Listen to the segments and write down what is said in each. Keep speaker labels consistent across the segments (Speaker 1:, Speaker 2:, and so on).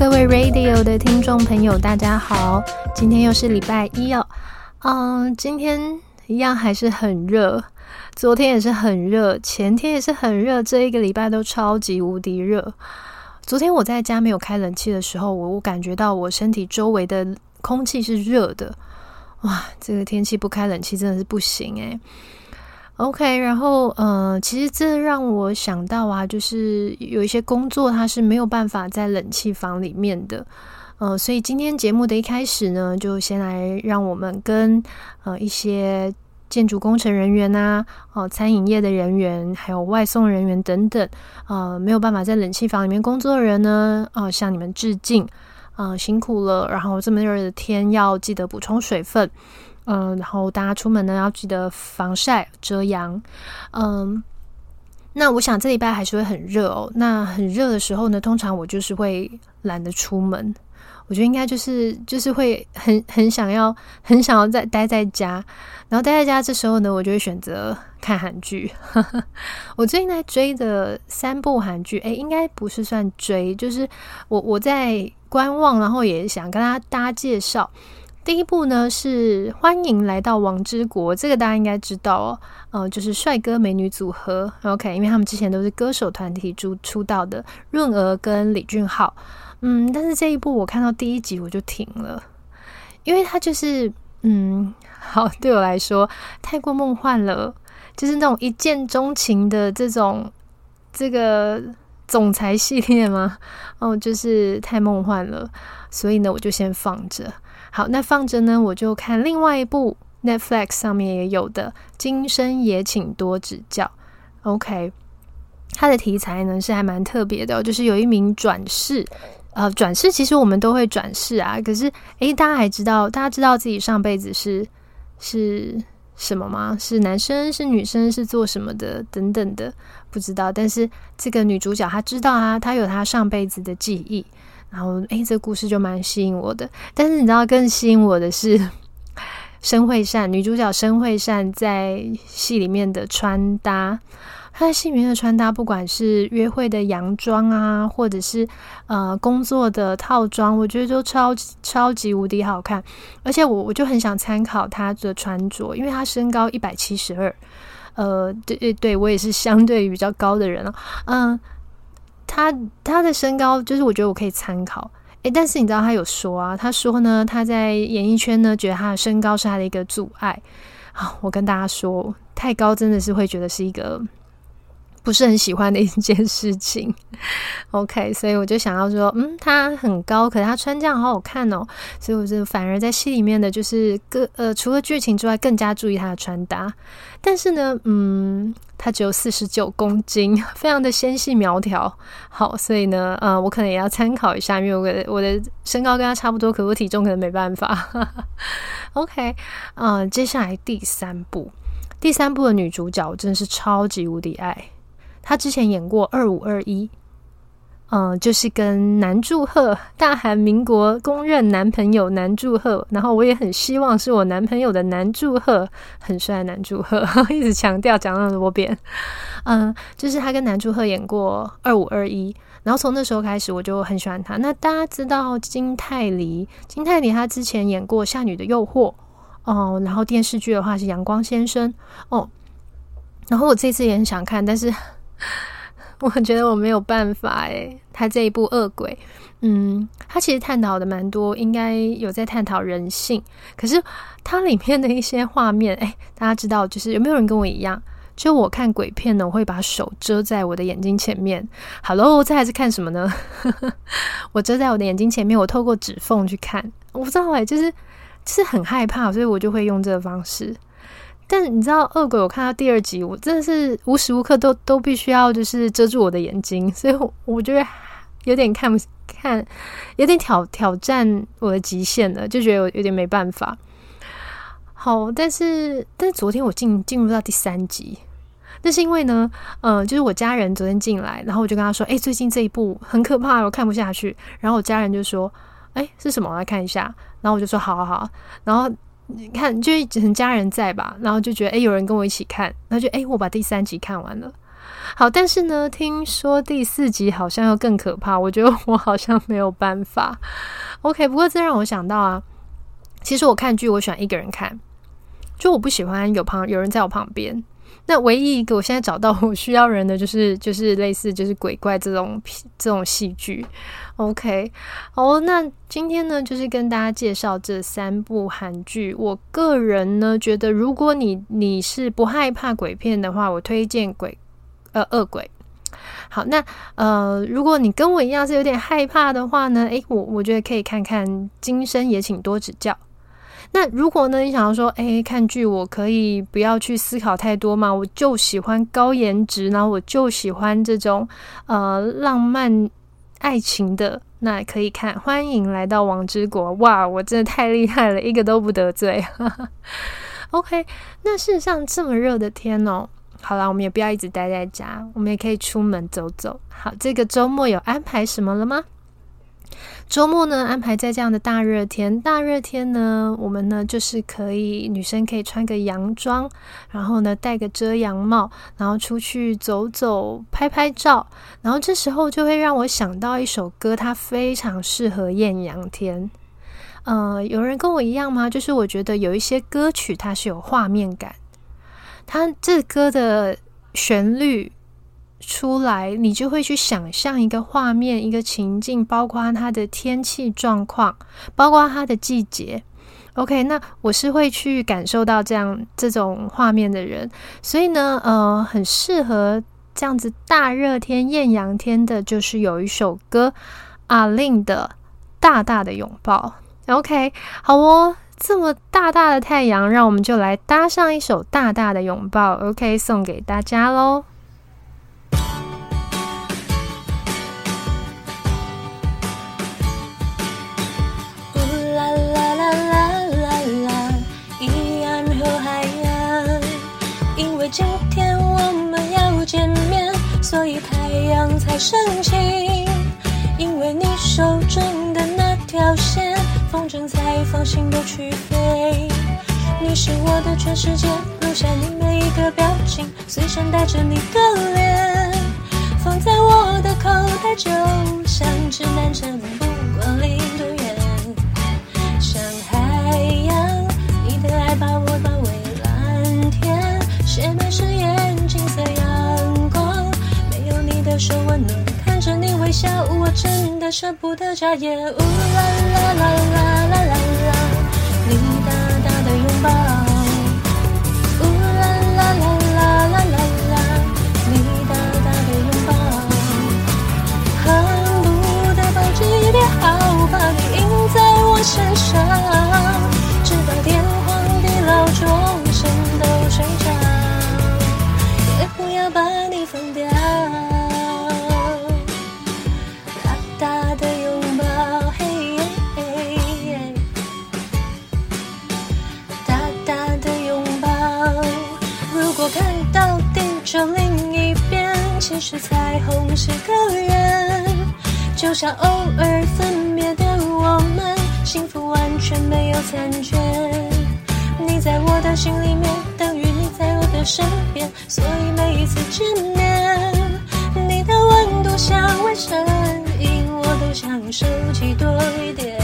Speaker 1: 各位 radio 的听众朋友，大家好，今天又是礼拜一哦。嗯，今天一样还是很热，昨天也是很热，前天也是很热，这一个礼拜都超级无敌热。昨天我在家没有开冷气的时候，我我感觉到我身体周围的空气是热的。哇，这个天气不开冷气真的是不行诶。OK，然后呃，其实这让我想到啊，就是有一些工作它是没有办法在冷气房里面的，呃，所以今天节目的一开始呢，就先来让我们跟呃一些建筑工程人员呐，哦，餐饮业的人员，还有外送人员等等，呃，没有办法在冷气房里面工作的人呢，啊，向你们致敬，啊，辛苦了，然后这么热的天要记得补充水分。嗯，然后大家出门呢要记得防晒遮阳。嗯，那我想这礼拜还是会很热哦。那很热的时候呢，通常我就是会懒得出门。我觉得应该就是就是会很很想要很想要在待在家。然后待在家这时候呢，我就会选择看韩剧。我最近在追的三部韩剧，哎，应该不是算追，就是我我在观望，然后也想跟大家大家介绍。第一部呢是欢迎来到王之国，这个大家应该知道哦，呃，就是帅哥美女组合，OK，因为他们之前都是歌手团体出出道的，润儿跟李俊浩，嗯，但是这一部我看到第一集我就停了，因为他就是，嗯，好，对我来说太过梦幻了，就是那种一见钟情的这种这个总裁系列吗？哦，就是太梦幻了，所以呢，我就先放着。好，那放着呢，我就看另外一部 Netflix 上面也有的《今生也请多指教》。OK，它的题材呢是还蛮特别的，就是有一名转世，呃，转世其实我们都会转世啊。可是，诶，大家还知道，大家知道自己上辈子是是什么吗？是男生是女生是做什么的等等的，不知道。但是这个女主角她知道啊，她有她上辈子的记忆。然后，诶，这故事就蛮吸引我的。但是你知道，更吸引我的是 申惠善女主角申惠善在戏里面的穿搭。他在戏里面的穿搭，不管是约会的洋装啊，或者是呃工作的套装，我觉得都超超级无敌好看。而且我我就很想参考他的穿着，因为他身高一百七十二。呃，对对对，我也是相对比较高的人了。嗯。他他的身高就是我觉得我可以参考，诶，但是你知道他有说啊，他说呢他在演艺圈呢觉得他的身高是他的一个阻碍啊，我跟大家说，太高真的是会觉得是一个。不是很喜欢的一件事情，OK，所以我就想要说，嗯，他很高，可是他穿这样好好看哦，所以我就反而在戏里面的就是个呃，除了剧情之外，更加注意他的穿搭。但是呢，嗯，他只有四十九公斤，非常的纤细苗条。好，所以呢，呃，我可能也要参考一下，因为我的我的身高跟他差不多，可我体重可能没办法。OK，嗯，接下来第三部，第三部的女主角真的是超级无敌爱。他之前演过《二五二一》，嗯，就是跟南柱赫，大韩民国公认男朋友南柱赫。然后我也很希望是我男朋友的南柱赫，很帅南柱赫，一直强调讲了多遍。嗯，就是他跟南柱赫演过《二五二一》，然后从那时候开始我就很喜欢他。那大家知道金泰梨，金泰梨他之前演过《夏女的诱惑》哦，然后电视剧的话是《阳光先生》哦。然后我这次也很想看，但是。我觉得我没有办法诶，他这一部《恶鬼》，嗯，他其实探讨的蛮多，应该有在探讨人性。可是它里面的一些画面，诶，大家知道，就是有没有人跟我一样？就我看鬼片呢，我会把手遮在我的眼睛前面。Hello，这还是看什么呢？我遮在我的眼睛前面，我透过指缝去看。我不知道诶，就是就是很害怕，所以我就会用这个方式。但是你知道恶鬼？我看到第二集，我真的是无时无刻都都必须要就是遮住我的眼睛，所以我觉得有点看不看，有点挑挑战我的极限了，就觉得有有点没办法。好，但是但是昨天我进进入到第三集，那是因为呢，嗯，就是我家人昨天进来，然后我就跟他说：“哎，最近这一部很可怕，我看不下去。”然后我家人就说：“哎，是什么？来看一下。”然后我就说：“好好好。”然后。你看，就很家人在吧，然后就觉得哎，有人跟我一起看，那就哎，我把第三集看完了，好，但是呢，听说第四集好像又更可怕，我觉得我好像没有办法。OK，不过这让我想到啊，其实我看剧我喜欢一个人看，就我不喜欢有旁有人在我旁边。那唯一一个我现在找到我需要人的，就是就是类似就是鬼怪这种这种戏剧。OK，好，那今天呢，就是跟大家介绍这三部韩剧。我个人呢，觉得如果你你是不害怕鬼片的话，我推荐鬼呃恶鬼。好，那呃，如果你跟我一样是有点害怕的话呢，诶，我我觉得可以看看《今生也请多指教》。那如果呢？你想要说，哎，看剧我可以不要去思考太多嘛？我就喜欢高颜值，然后我就喜欢这种呃浪漫爱情的，那可以看。欢迎来到王之国，哇，我真的太厉害了，一个都不得罪。OK，那事实上这么热的天哦，好了，我们也不要一直待在家，我们也可以出门走走。好，这个周末有安排什么了吗？周末呢，安排在这样的大热天。大热天呢，我们呢就是可以女生可以穿个洋装，然后呢戴个遮阳帽，然后出去走走、拍拍照。然后这时候就会让我想到一首歌，它非常适合艳阳天。呃，有人跟我一样吗？就是我觉得有一些歌曲它是有画面感，它这歌的旋律。出来，你就会去想象一个画面、一个情境，包括它的天气状况，包括它的季节。OK，那我是会去感受到这样这种画面的人，所以呢，呃，很适合这样子大热天、艳阳天的，就是有一首歌阿令的《大大的拥抱》。OK，好哦，这么大大的太阳，让我们就来搭上一首《大大的拥抱》。OK，送给大家喽。
Speaker 2: 深情，因为你手中的那条线，风筝才放心的去飞。你是我的全世界，留下你每一个表情，随身带着你的脸，舍不得眨眼。呜啦啦啦啦啦啦就像偶尔分别的我们，幸福完全没有残缺。你在我的心里面，等于你在我的身边，所以每一次见面，你的温度、香味、声音，我都想收集多一点，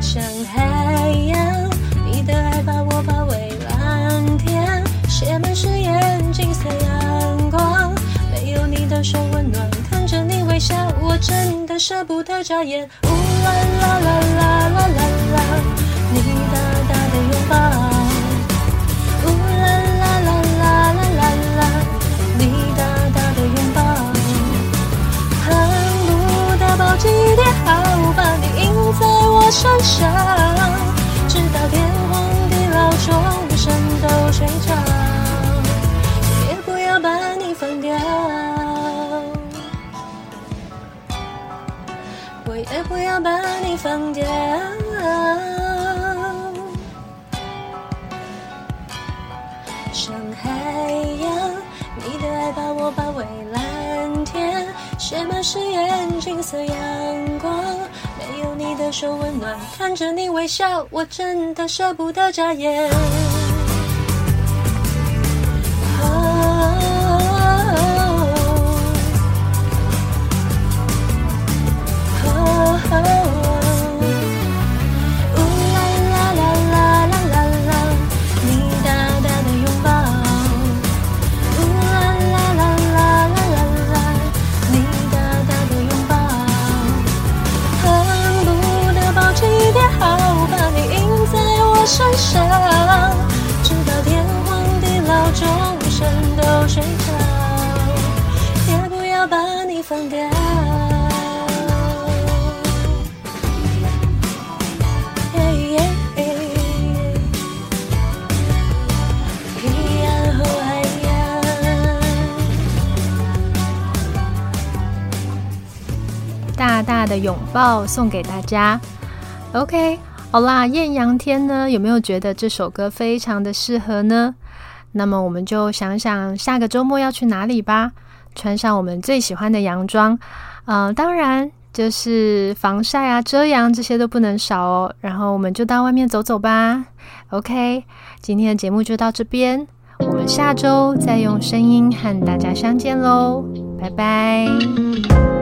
Speaker 2: 像海洋，你的爱把我包围，蓝天写满誓言。金色阳光，没有你的手温暖，看着微笑，我真的舍不得眨眼。呜啦啦啦啦啦啦啦，你大大的拥抱。呜啦啦啦啦啦啦啦，你大大的拥抱。恨不得抱紧点，好把你印在我身上，写满誓言，金色阳光，没有你的手温暖，看着你微笑，我真的舍不得眨眼。放掉。
Speaker 1: 大大的拥抱送给大家。OK，好啦，艳阳天呢，有没有觉得这首歌非常的适合呢？那么我们就想想下个周末要去哪里吧。穿上我们最喜欢的洋装，呃，当然就是防晒啊、遮阳这些都不能少哦。然后我们就到外面走走吧。OK，今天的节目就到这边，我们下周再用声音和大家相见喽，拜拜。